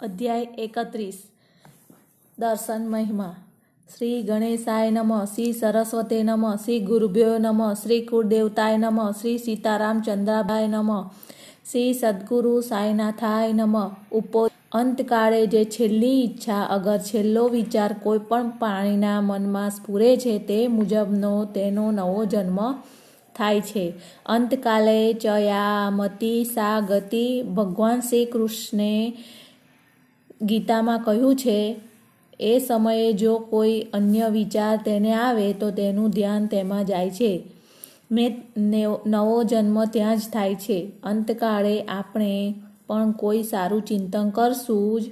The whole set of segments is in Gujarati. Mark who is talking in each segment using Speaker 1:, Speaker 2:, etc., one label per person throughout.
Speaker 1: અધ્યાય એકત્રીસ. દર્શન મહિમા. શ્રી ગણેશાય નમઃ, શ્રી સરસ્વતે નમઃ, શ્રી ગુરુભ્યો નમઃ, શ્રી કુળદેવતાય નમઃ, શ્રી સીતારામચંદ્રાભાય નમઃ, શ્રી સદગુરુ સાંઈનાથાય નમઃ. ઉપો અંતકાળે જે છેલ્લી ઈચ્છા, અગર છેલ્લો વિચાર કોઈ પણ પ્રાણીના મનમાં સ્ફુરે છે, તે મુજબનો તેનો નવો જન્મ થાય છે. અંતકાલે ચયામતી સા ગતિ ભગવાન શ્રી કૃષ્ણે ગીતામાં કહ્યું છે, એ સમયે જો કોઈ અન્ય વિચાર તેને આવે, તો તેનું ધ્યાન તેમાં જાય છે. મેં નવો જન્મ ત્યાં જ થાય છે. અંતકાળે આપણે પણ કોઈ સારું ચિંતન કરશું જ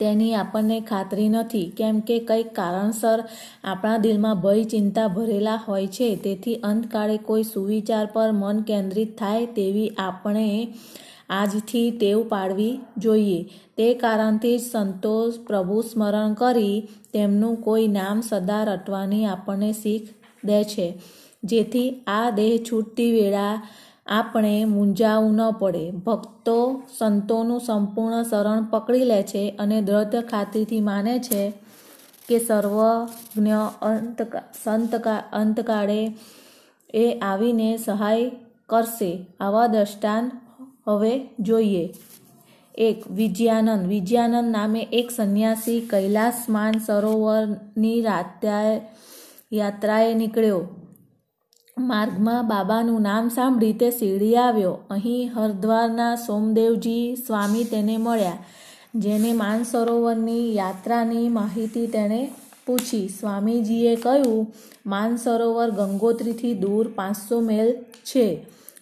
Speaker 1: તેની આપણને ખાતરી નથી. કેમ કે કંઈક કારણસર આપણા દિલમાં ભય, ચિંતા ભરેલા હોય છે. તેથી અંતકાળે કોઈ સુવિચાર પર મન કેન્દ્રિત થાય તેવી આપણે આજથી ટેવ પાડવી જોઈએ. તે કારણથી જ સંતોષ પ્રભુ સ્મરણ કરી તેમનું કોઈ નામ સદા રટવાની આપણને શીખ દે છે. જેથી આ દેહ છૂટતી વેળા આપણે મૂંઝાવું ન પડે. ભક્તો સંતોનું સંપૂર્ણ શરણ પકડી લે છે અને દ્રઢ ખાતરીથી માને છે કે સર્વજ્ઞ અંત સંતકા, અંતકાળે એ આવીને સહાય કરશે. આવા દ્રષ્ટાંત હવે જોઈએ. એક, વિજયાનંદ. વિજયાનંદ નામે એક સંન્યાસી કૈલાસ માન સરોવરની યાત્રાએ નીકળ્યો. માર્ગમાં બાબાનું નામ સાંભળી તે શિરડી આવ્યો. અહીં હરદ્વારના સોમદેવજી સ્વામી તેને મળ્યા, જેને માનસરોવરની યાત્રાની માહિતી તેણે પૂછી. સ્વામીજીએ કહ્યું માનસરોવર ગંગોત્રીથી દૂર પાંચસો મેલ છે.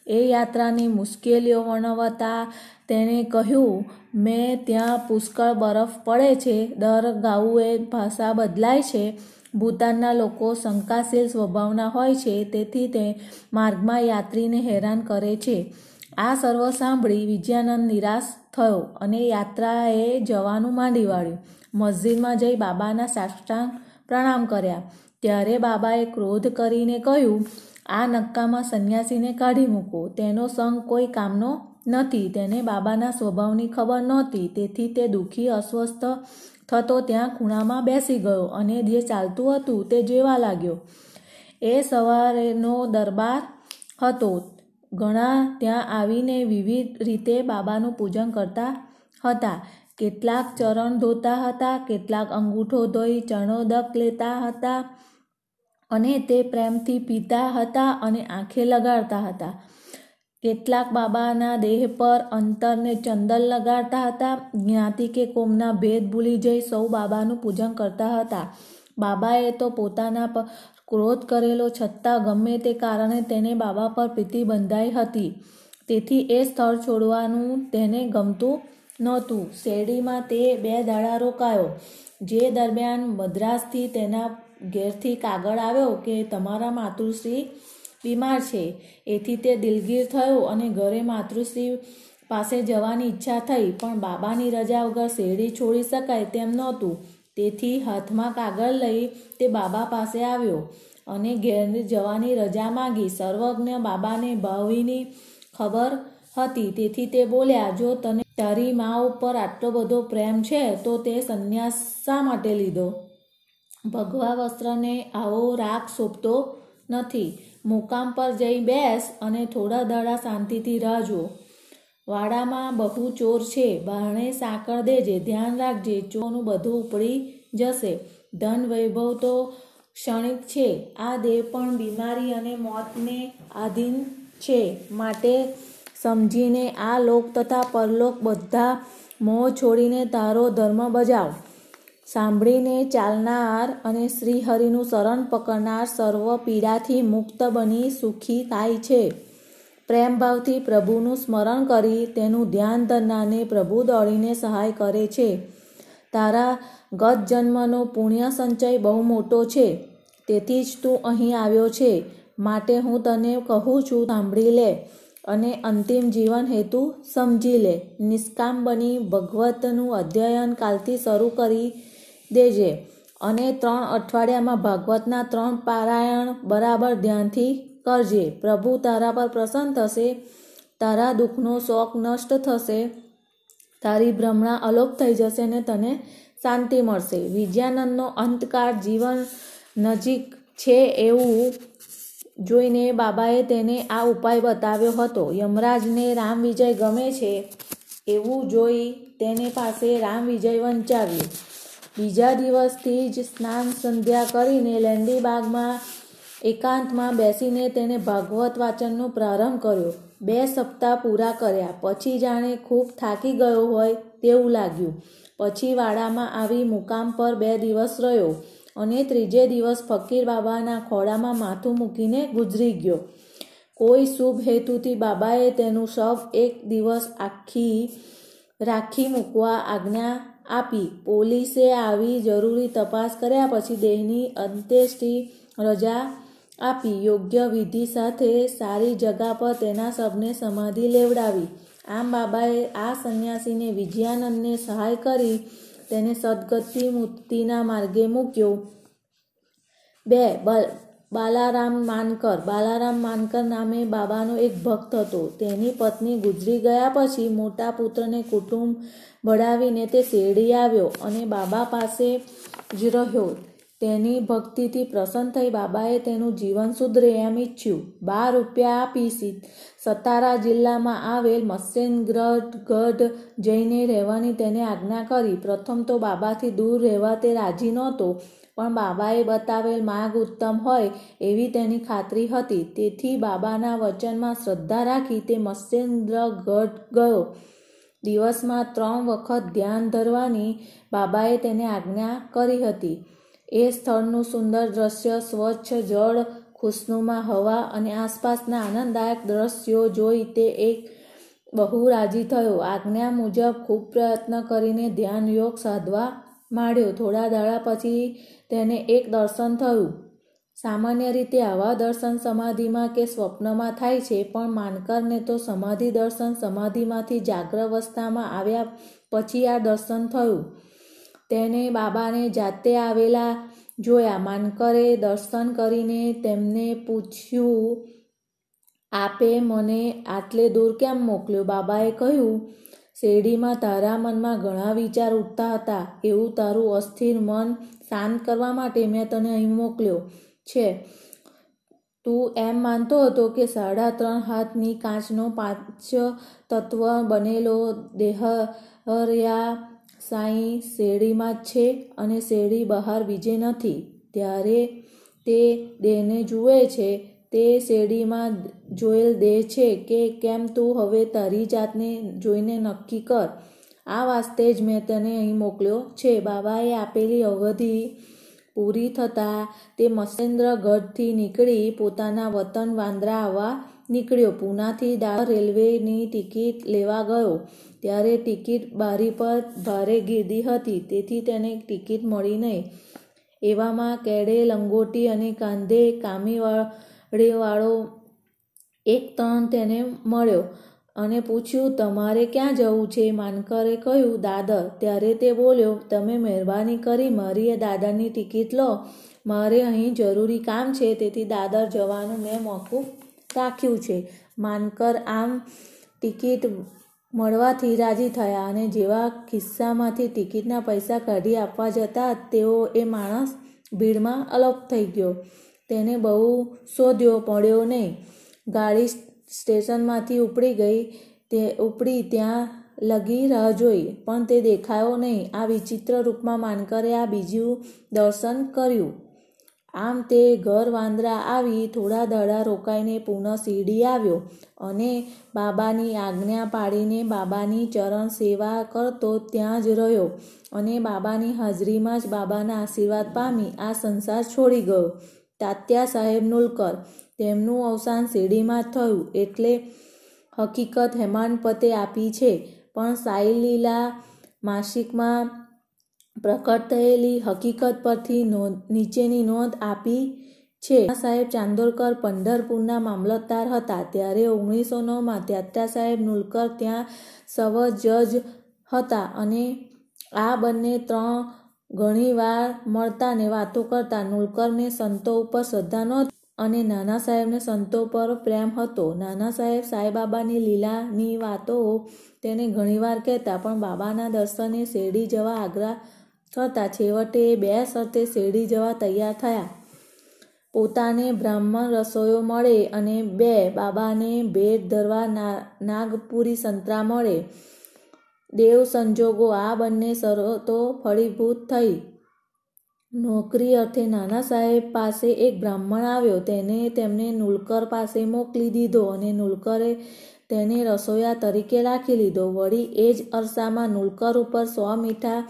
Speaker 1: એ યાત્રાની મુશ્કેલીઓ વર્ણવતા તેણે કહ્યું, મેં ત્યાં પુષ્કળ બરફ પડે છે, દર ગાઉએ ભાષા બદલાય છે, ભૂતાનના લોકો શંકાશીલ સ્વભાવના હોય છે, તેથી તે માર્ગમાં યાત્રીને હેરાન કરે છે. આ સર્વ સાંભળી વિજયાનંદ નિરાશ થયો અને યાત્રાએ જવાનું માંડી વાળ્યું. મસ્જિદમાં જઈ બાબાના સાષ્ટાંગ પ્રણામ કર્યા. ત્યારે બાબાએ ક્રોધ કરીને કહ્યું આ નક્કામાં સંન્યાસીને કાઢી મૂકો. તેનો સંગ કોઈ કામનો નથી. તેને બાબાના સ્વભાવની ખબર નહોતી. તેથી તે દુઃખી, અસ્વસ્થ થતો ત્યાં ખૂણામાં બેસી ગયો અને જે ચાલતું હતું તે જેવા લાગ્યો. એ સવારેનો દરબાર હતો. ઘણા ત્યાં આવીને વિવિધ રીતે બાબાનું પૂજન કરતા હતા. કેટલાક ચરણ ધોતા હતા, કેટલાક અંગૂઠો ધોઈ ચરણોદક લેતા હતા અને તે પ્રેમથી પીતા હતા અને આંખે લગાડતા હતા. કેટલાક બાબાના દેહ પર અંતરને ચંદન લગાડતા હતા. જ્ઞાતિ કે કોમના ભેદ ભૂલી જઈ સૌ બાબાનું પૂજન કરતા હતા. બાબાએ તો પોતાના પર ક્રોધ કરેલો છતાં ગમે તે કારણે તેને બાબા પર પ્રીતિ બંધાઈ હતી. તેથી એ સ્થળ છોડવાનું તેને ગમતું નહોતું. શેરડીમાં તે બે દાડા રોકાયો. જે દરમિયાન મદ્રાસથી તેના ઘેરથી કાગળ આવ્યો કે તમારા માતૃશ્રી બીમાર છે. એથી તે દિલગીર થયો અને ઘરે માતૃશ્રી પાસે જવાની ઈચ્છા થઈ, પણ બાબાની રજા વગર શેરડી છોડી શકાય તેમ નહોતું. તેથી હાથમાં કાગળ લઈ તે બાબા પાસે આવ્યો અને ઘેર જવાની રજા માગી. સર્વજ્ઞ બાબાને ભાવીની ખબર હતી. તેથી તે બોલ્યા, જો તને તારી મા ઉપર આટલો બધો પ્રેમ છે, તો તે સંન્યાસ શા માટે લીધો? ભગવા વસ્ત્રને આવો રાગ સોંપતો નથી. મુકામ પર જઈ બેસ અને થોડા દડા શાંતિથી રાહ જુઓ. વાડામાં બહુ ચોર છે. બારણે સાંકળ દેજે. ધ્યાન રાખજે. ચોરનું બધું ઉપડી જશે. ધન વૈભવ તો ક્ષણિક છે. આ દેહ પણ બીમારી અને મોતને આધીન છે. માટે સમજીને આ લોક તથા પરલોક બધા મોં છોડીને તારો ધર્મ બજાવ. સાંભળીને ચાલનાર અને શ્રીહરિનું શરણ પકડનાર સર્વ પીડાથી મુક્ત બની સુખી થાય છે. પ્રેમભાવથી પ્રભુનું સ્મરણ કરી તેનું ધ્યાન ધરનારને પ્રભુ દોડીને સહાય કરે છે. તારા ગત જન્મનો પુણ્ય સંચય બહુ મોટો છે. તેથી જ તું અહીં આવ્યો છે. માટે હું તને કહું છું, સાંભળી લે અને અંતિમ જીવન હેતુ સમજી લે. નિષ્કામ બની ભગવતનું અધ્યયન કાલથી શરૂ કરી દેજે. અને ત્રણ અઠવાડિયામાં ભાગવતના ત્રણ પારાયણ બરાબર ધ્યાનથી કરજે. પ્રભુ તારા પર પ્રસન્ન થશે, તારા દુઃખનો શોક નષ્ટ થશે, તારી ભ્રમણા અલોપ થઈ જશે અને તને શાંતિ મળશે. વિજયાનંદનો અંતકાળ જીવન નજીક છે એવું જોઈને બાબાએ તેને આ ઉપાય બતાવ્યો હતો. યમરાજને રામ વિજય ગમે છે એવું જોઈ તેને પાસે રામ વિજય વંચાવ્યું. બીજા દિવસથી જ સ્નાન સંધ્યા કરીને લેંડીબાગમાં એકાંતમાં બેસીને તેને ભાગવત વાચનનો પ્રારંભ કર્યો. બે સપ્તાહ પૂરા કર્યા. પછી જાણે ખૂબ થાકી ગયો હોય તેવું લાગ્યું. પછી વાડામાં આવી મુકામ પર બે દિવસ રહ્યો અને ત્રીજે દિવસ ફકીર બાબાના ખોળામાં માથું મૂકીને ગુજરી ગયો. કોઈ શુભ હેતુથી બાબાએ તેનું શવ એક દિવસ આખી રાખી મૂકવા આજ્ઞા આપી. પોલીસે આવી જરૂરી તપાસ કર્યા પછી દેહની અંત્યેષ્ટિ રજા આપી. યોગ્ય વિધિ સાથે સારી જગા પર તેના શબને સમાધિ લેવડાવી. આમ બાબાએ આ સંન્યાસીને વિજયાનંદને સહાય કરી તેને સદગતિ મુક્તિના માર્ગે મૂક્યો. બે બાલારામ માનકર. બાલારામ માનકર નામે બાબાનો એક ભક્ત હતો. તેની પત્ની ગુજરી ગયા પછી મોટા પુત્રને કુટુંબ ભળાવીને તે શેરડી આવ્યો અને બાબા પાસે જ રહ્યો. તેની ભક્તિથી પ્રસન્ન થઈ બાબાએ તેનું જીવન સુધરે એમ ઈચ્છ્યું. બાર રૂપિયા આપી સતારા જિલ્લામાં આવેલ મત્સ્યનગ્રહ ગઢ જઈને રહેવાની તેને આજ્ઞા કરી. પ્રથમ તો બાબાથી દૂર રહેવા તે રાજી નહોતો, પણ બાબાએ બતાવેલ માર્ગ ઉત્તમ હોય એવી તેની ખાતરી હતી. તેથી બાબાના વચનમાં શ્રદ્ધા રાખી તે મત્સ્યેન્દ્રગઢ ગયો. દિવસમાં ત્રણ વખત ધ્યાન ધરવાની બાબાએ તેને આજ્ઞા કરી હતી. એ સ્થળનું સુંદર દ્રશ્ય, સ્વચ્છ જળ, ખુશનુમા હવા અને આસપાસના આનંદદાયક દ્રશ્યો જોઈ તે એક બહુ રાજી થયો. આજ્ઞા મુજબ ખૂબ પ્રયત્ન કરીને ધ્યાન યોગ સાધવા માંડ્યો. થોડા દાડા પછી તેને એક દર્શન થયું. સામાન્ય રીતે આવા દર્શન સમાધિમાં કે સ્વપ્નમાં થાય છે, પણ માનકરને તો સમાધિ દર્શન સમાધિમાંથી જાગ્રવસ્થામાં આવ્યા પછી આ દર્શન થયું. તેને બાબાને જાતે આવેલા જોયા. માનકરે દર્શન કરીને તેમને પૂછ્યું, આપે મને આટલે દૂર કેમ મોકલ્યો? બાબાએ કહ્યું, શેરડીમાં તારા મનમાં ઘણા વિચાર ઉઠતા હતા. એવું તારું અસ્થિર મન શાંત કરવા માટે મેં તને અહીં મોકલ્યો છે. તું એમ માનતો હતો કે સાડા ત્રણ હાથની કાચનો પાંચ તત્વ બનેલો દેહર્યા સાંઈ શેરડીમાં જ છે અને શેરડી બહાર બીજે નથી. ત્યારે તે દેહને જુએ છે, તે શેરડીમાં જોયેલ દેહ છે કે કેમ તું હવે તારી જાતને જોઈને નક્કી કર. આ વાસ્તે જ મેં તને અહીં મોકલ્યો છે. બાબાએ આપેલી અવધિ પૂરી થતાં તે મત્સ્યેન્દ્રગઢથી નીકળી પોતાના વતન વાંદરા આવવા નીકળ્યો. પૂનાથી દાદર રેલવેની ટિકિટ લેવા ગયો. ત્યારે ટિકિટ બારી પર ભારે ગીર્દી હતી. તેથી તેને ટિકિટ મળી નહીં. એવામાં કેડે લંગોટી અને કાંધે કામીવાળેવાળો એક તણ તેને મળ્યો અને પૂછ્યું, તમારે ક્યાં જવું છે? માનકરે કહ્યું, દાદર. ત્યારે તે બોલ્યો, તમે મહેરબાની કરી મારી દાદરની ટિકિટ લો. મારે અહીં જરૂરી કામ છે. તેથી દાદર જવાનું મેં મોકૂફ રાખ્યું છે. માનકર આમ ટિકિટ મળવાથી રાજી થયા અને જેવા ખિસ્સામાંથી ટિકિટના પૈસા કાઢી આપવા જતા તેઓ એ માણસ ભીડમાં અલોપ થઈ ગયો. તેને બહુ શોધ્યો, પડ્યો નહીં. ગાડી સ્ટેશનમાંથી ઉપડી ગઈ, તે ઉપડી ત્યાં લગી રાહ જોઈ, પણ તે દેખાયો નહીં. આ વિચિત્ર રૂપમાં માનકરે આ બીજું દર્શન કર્યું. આમ તે ઘર વાંદરા આવી થોડા દડા રોકાઈને પુનઃ શિરડી આવ્યો અને બાબાની આજ્ઞા પાડીને બાબાની ચરણ સેવા કરતો ત્યાં જ રહ્યો અને બાબાની હાજરીમાં જ બાબાના આશીર્વાદ પામી આ સંસાર છોડી ગયો. તાત્યા સાહેબ નુલકર, તેમનું અવસાન શિરડીમાં થયું એટલે હકીકત હેમાનપતે આપી છે. પણ સાઈ લીલા માસિકમાં પ્રકટ થયેલી હકીકત પરથી નીચેની નોંધ આપી છે. સાહેબ ચાંદોરકર પંઢરપુરના મામલતદાર હતા. ત્યારે ઓગણીસો નવમાં ત્યાત્રા સાહેબ નુલકર ત્યાં સવ જજ હતા અને આ બંને ત્રણ ઘણી વાર મળતા ને વાતો કરતા નુલકરને સંતો ઉપર શ્રદ્ધા નહોતી અને નાના સાહેબને સંતો પર પ્રેમ હતો. નાના સાહેબ સાંઈબાબાની લીલાની વાતો તેને ઘણીવાર કહેતા, પણ બાબાના દર્શને શેરડી જવા આગ્રહ કરતા છેવટે બે શરતે શેરડી જવા તૈયાર થયા. પોતાને બ્રાહ્મણ રસોયો મળે અને બે બાબાને ભેટ ધરવા નાગપુરી સંતરા મળે. દેવ સંજોગો આ બંને શરતો ફળીભૂત થઈ. નોકરી અર્થે નાના સાહેબ પાસે એક બ્રાહ્મણ આવ્યો. તેને તેમને નુલકર પાસે મોકલી દીધો અને નુલકરે તેને રસોયા તરીકે રાખી લીધો. વળી એ જ અરસામાં નુલકર ઉપર સો મીઠા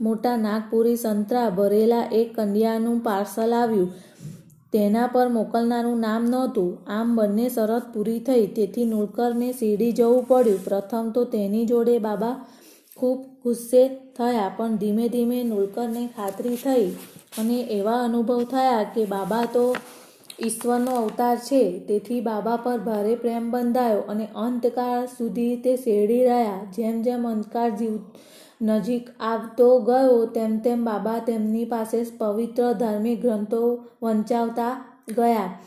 Speaker 1: મોટા નાગપુરી સંતરા ભરેલા એક કંડિયાનું પાર્સલ આવ્યું. તેના પર મોકલનારું નામ નહોતું. આમ બંને શરત પૂરી થઈ. તેથી નુલકરને શીરડી જવું પડ્યું. પ્રથમ તો તેની જોડે બાબા ખૂબ ગુસ્સે થયા, પણ ધીમે ધીમે નુલકરને ખાતરી થઈ અને એવા અનુભવ થયા કે બાબા તો ઈશ્વરનો અવતાર છે. તેથી બાબા પર ભારે પ્રેમ બંધાયો અને અંતકાળ સુધી તે શેરડી રહ્યા. જેમ જેમ અંતકાળ જીવ નજીક આવતો ગયો તેમ તેમ બાબા તેમની પાસે પવિત્ર ધાર્મિક ગ્રંથો વંચાવતા ગયા.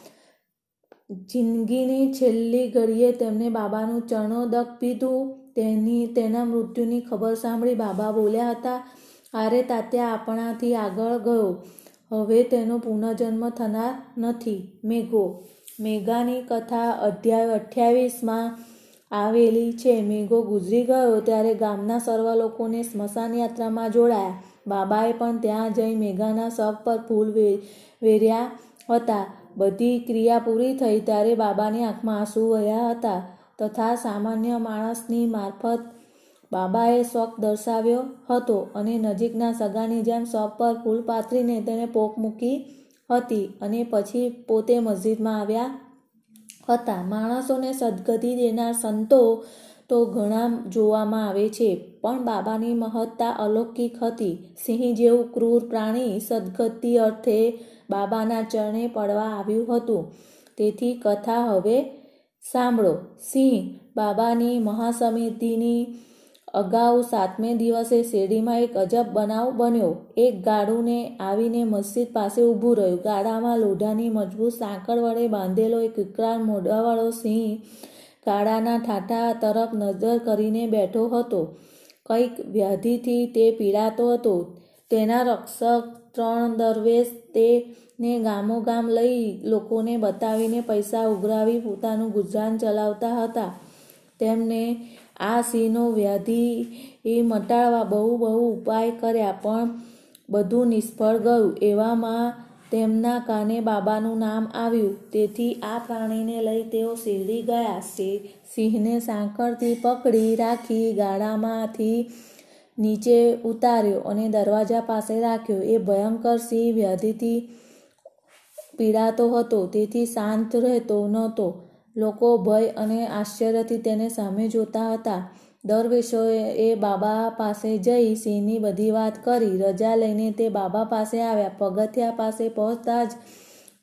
Speaker 1: જિંદગીની છેલ્લી ઘડીએ તેમને બાબાનું ચરણોદક પીધું. તેની, તેના મૃત્યુની ખબર સાંભળી બાબા બોલ્યા હતા, આરે તાત્યા આપણાથી આગળ ગયો. હવે તેનો પુનર્જન્મ થનાર નથી. મેઘો, મેઘાની કથા અધ્યાય અઠ્યાવીસમાં આવેલી છે. મેઘો ગુજરી ગયો ત્યારે ગામના સર્વ લોકોને સ્મશાન યાત્રામાં જોડાયા. બાબાએ પણ ત્યાં જઈ મેઘાના શબ પર ફૂલ વેર્યા હતા. બધી ક્રિયા પૂરી થઈ ત્યારે બાબાની આંખમાં આંસુ વહ્યા હતા તથા સામાન્ય માણસની મારફત બાબાએ શોખ દર્શાવ્યો હતો અને નજીકના સગાની જેમ શવ પર ફૂલ પાથરીને તેને પોક મૂકી હતી અને પછી પોતે મસ્જિદમાં આવ્યા. હતા. માણસોને સદગતિ દેનાર સંતો તો ઘણા જોવામાં આવે છે, પણ બાબાની મહત્તા અલૌકિક હતી. સિંહ જેવું ક્રૂર પ્રાણી સદગતિ અર્થે બાબાના ચરણે પડવા આવ્યું હતું. તેથી કથા હવે સાંભળો. સિંહ બાબાની મહાસમિતિની અગાઉ સાતમે દિવસે શેરડીમાં એક અજબ બનાવ બન્યો. એક ગાડુને આવીને મસ્જિદ પાસે ઊભું રહ્યું. ગાડામાં લોઢાની મજબૂત સાંકળ વડે બાંધેલો એક વિકરાળ મોઢાવાળો સિંહ ગાડાના ઠાઠા તરફ નજર કરીને બેઠો હતો. કંઈક વ્યાધિથી તે પીડાતો હતો. તેના રક્ષક ત્રણ દરવેશ તેને ગામોગામ લઈ લોકોને બતાવીને પૈસા ઉઘરાવી પોતાનું ગુજરાન ચલાવતા હતા. તેમને આ સિંહનો વ્યાધિ એ મટાડવા બહુ બહુ ઉપાય કર્યા, પણ બધું નિષ્ફળ ગયું. એવામાં તેમના કાને બાબાનું નામ આવ્યું. તેથી આ પ્રાણીને લઈ તેઓ શેરડી ગયા. સિંહને સાંકળથી પકડી રાખી ગાડામાંથી નીચે ઉતાર્યો અને દરવાજા પાસે રાખ્યો. એ ભયંકર સિંહ વ્યાધિથી પીડાતો હતો. તેથી શાંત રહેતો નહોતો. લોકો ભય અને આશ્ચર્યથી તેને સામે જોતા હતા. દરવેશોએ બાબા પાસે જઈ સિંહની બધી વાત કરી, રજા લઈને તે બાબા પાસે આવ્યા. પગથિયા પાસે પહોંચતા જ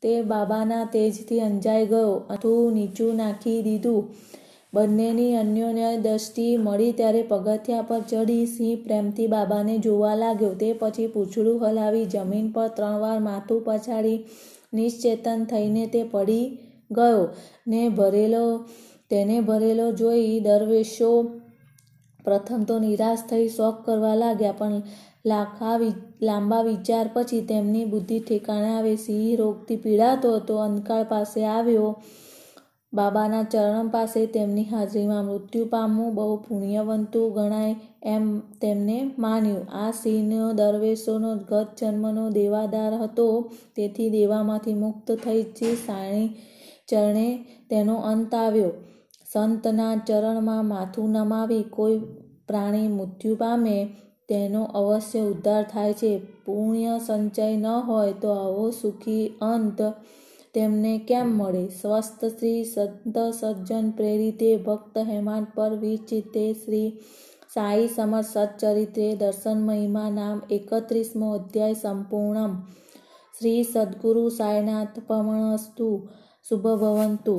Speaker 1: તે બાબાના તેજથી અંજાઈ ગયો. અથું નીચું નાખી દીધું. બંનેની અન્યોન્ય દ્રષ્ટિ મળી ત્યારે પગથિયા પર ચડી સિંહ પ્રેમથી બાબાને જોવા લાગ્યો. તે પછી પૂછડું હલાવી જમીન પર ત્રણ વાર માથું પછાડી નિશ્ચેતન થઈને તે પડી ગયો. ને ભરેલો, તેને ભરેલો જોઈ દરવેશો પ્રથમ તો નિરાશ થઈ શોખ કરવા લાગ્યા, પણ લાખા લાંબા વિચાર પછી તેમની બુદ્ધિ ઠેકાણે આવે. સિંહ રોગથી પીડાતો હતો. અંતકાળ પાસે આવ્યો. બાબાના ચરણ પાસે તેમની હાજરીમાં મૃત્યુ પામવું બહુ પુણ્યવંતું ગણાય એમ તેમને માન્યું. આ સિંહનો, દરવેશોનો, ગત જન્મનો દેવાદાર હતો. તેથી દેવામાંથી મુક્ત થઈ સાણી ચરણે તેનો અંત આવ્યો. સંતના ચરણમાં માથું નમાવી કોઈ પ્રાણી મૃત્યુ પામે તેનો અવશ્ય ઉદ્ધાર થાય છે. પુણ્ય સંચય ન હોય તો આવો સુખી અંત તેમને કેમ મળે? સ્વસ્થ શ્રી સંત સજ્જન પ્રેરિતે ભક્ત હેમાંત પર વિચિતે શ્રી સાઈ સમજ સચ્ચરિત્રે દર્શન મહિમા નામ એકત્રીસમો અધ્યાય સંપૂર્ણમ. શ્રી સદગુરુ સાયનાથ પમણસ્તુ શુભ ભવંતુ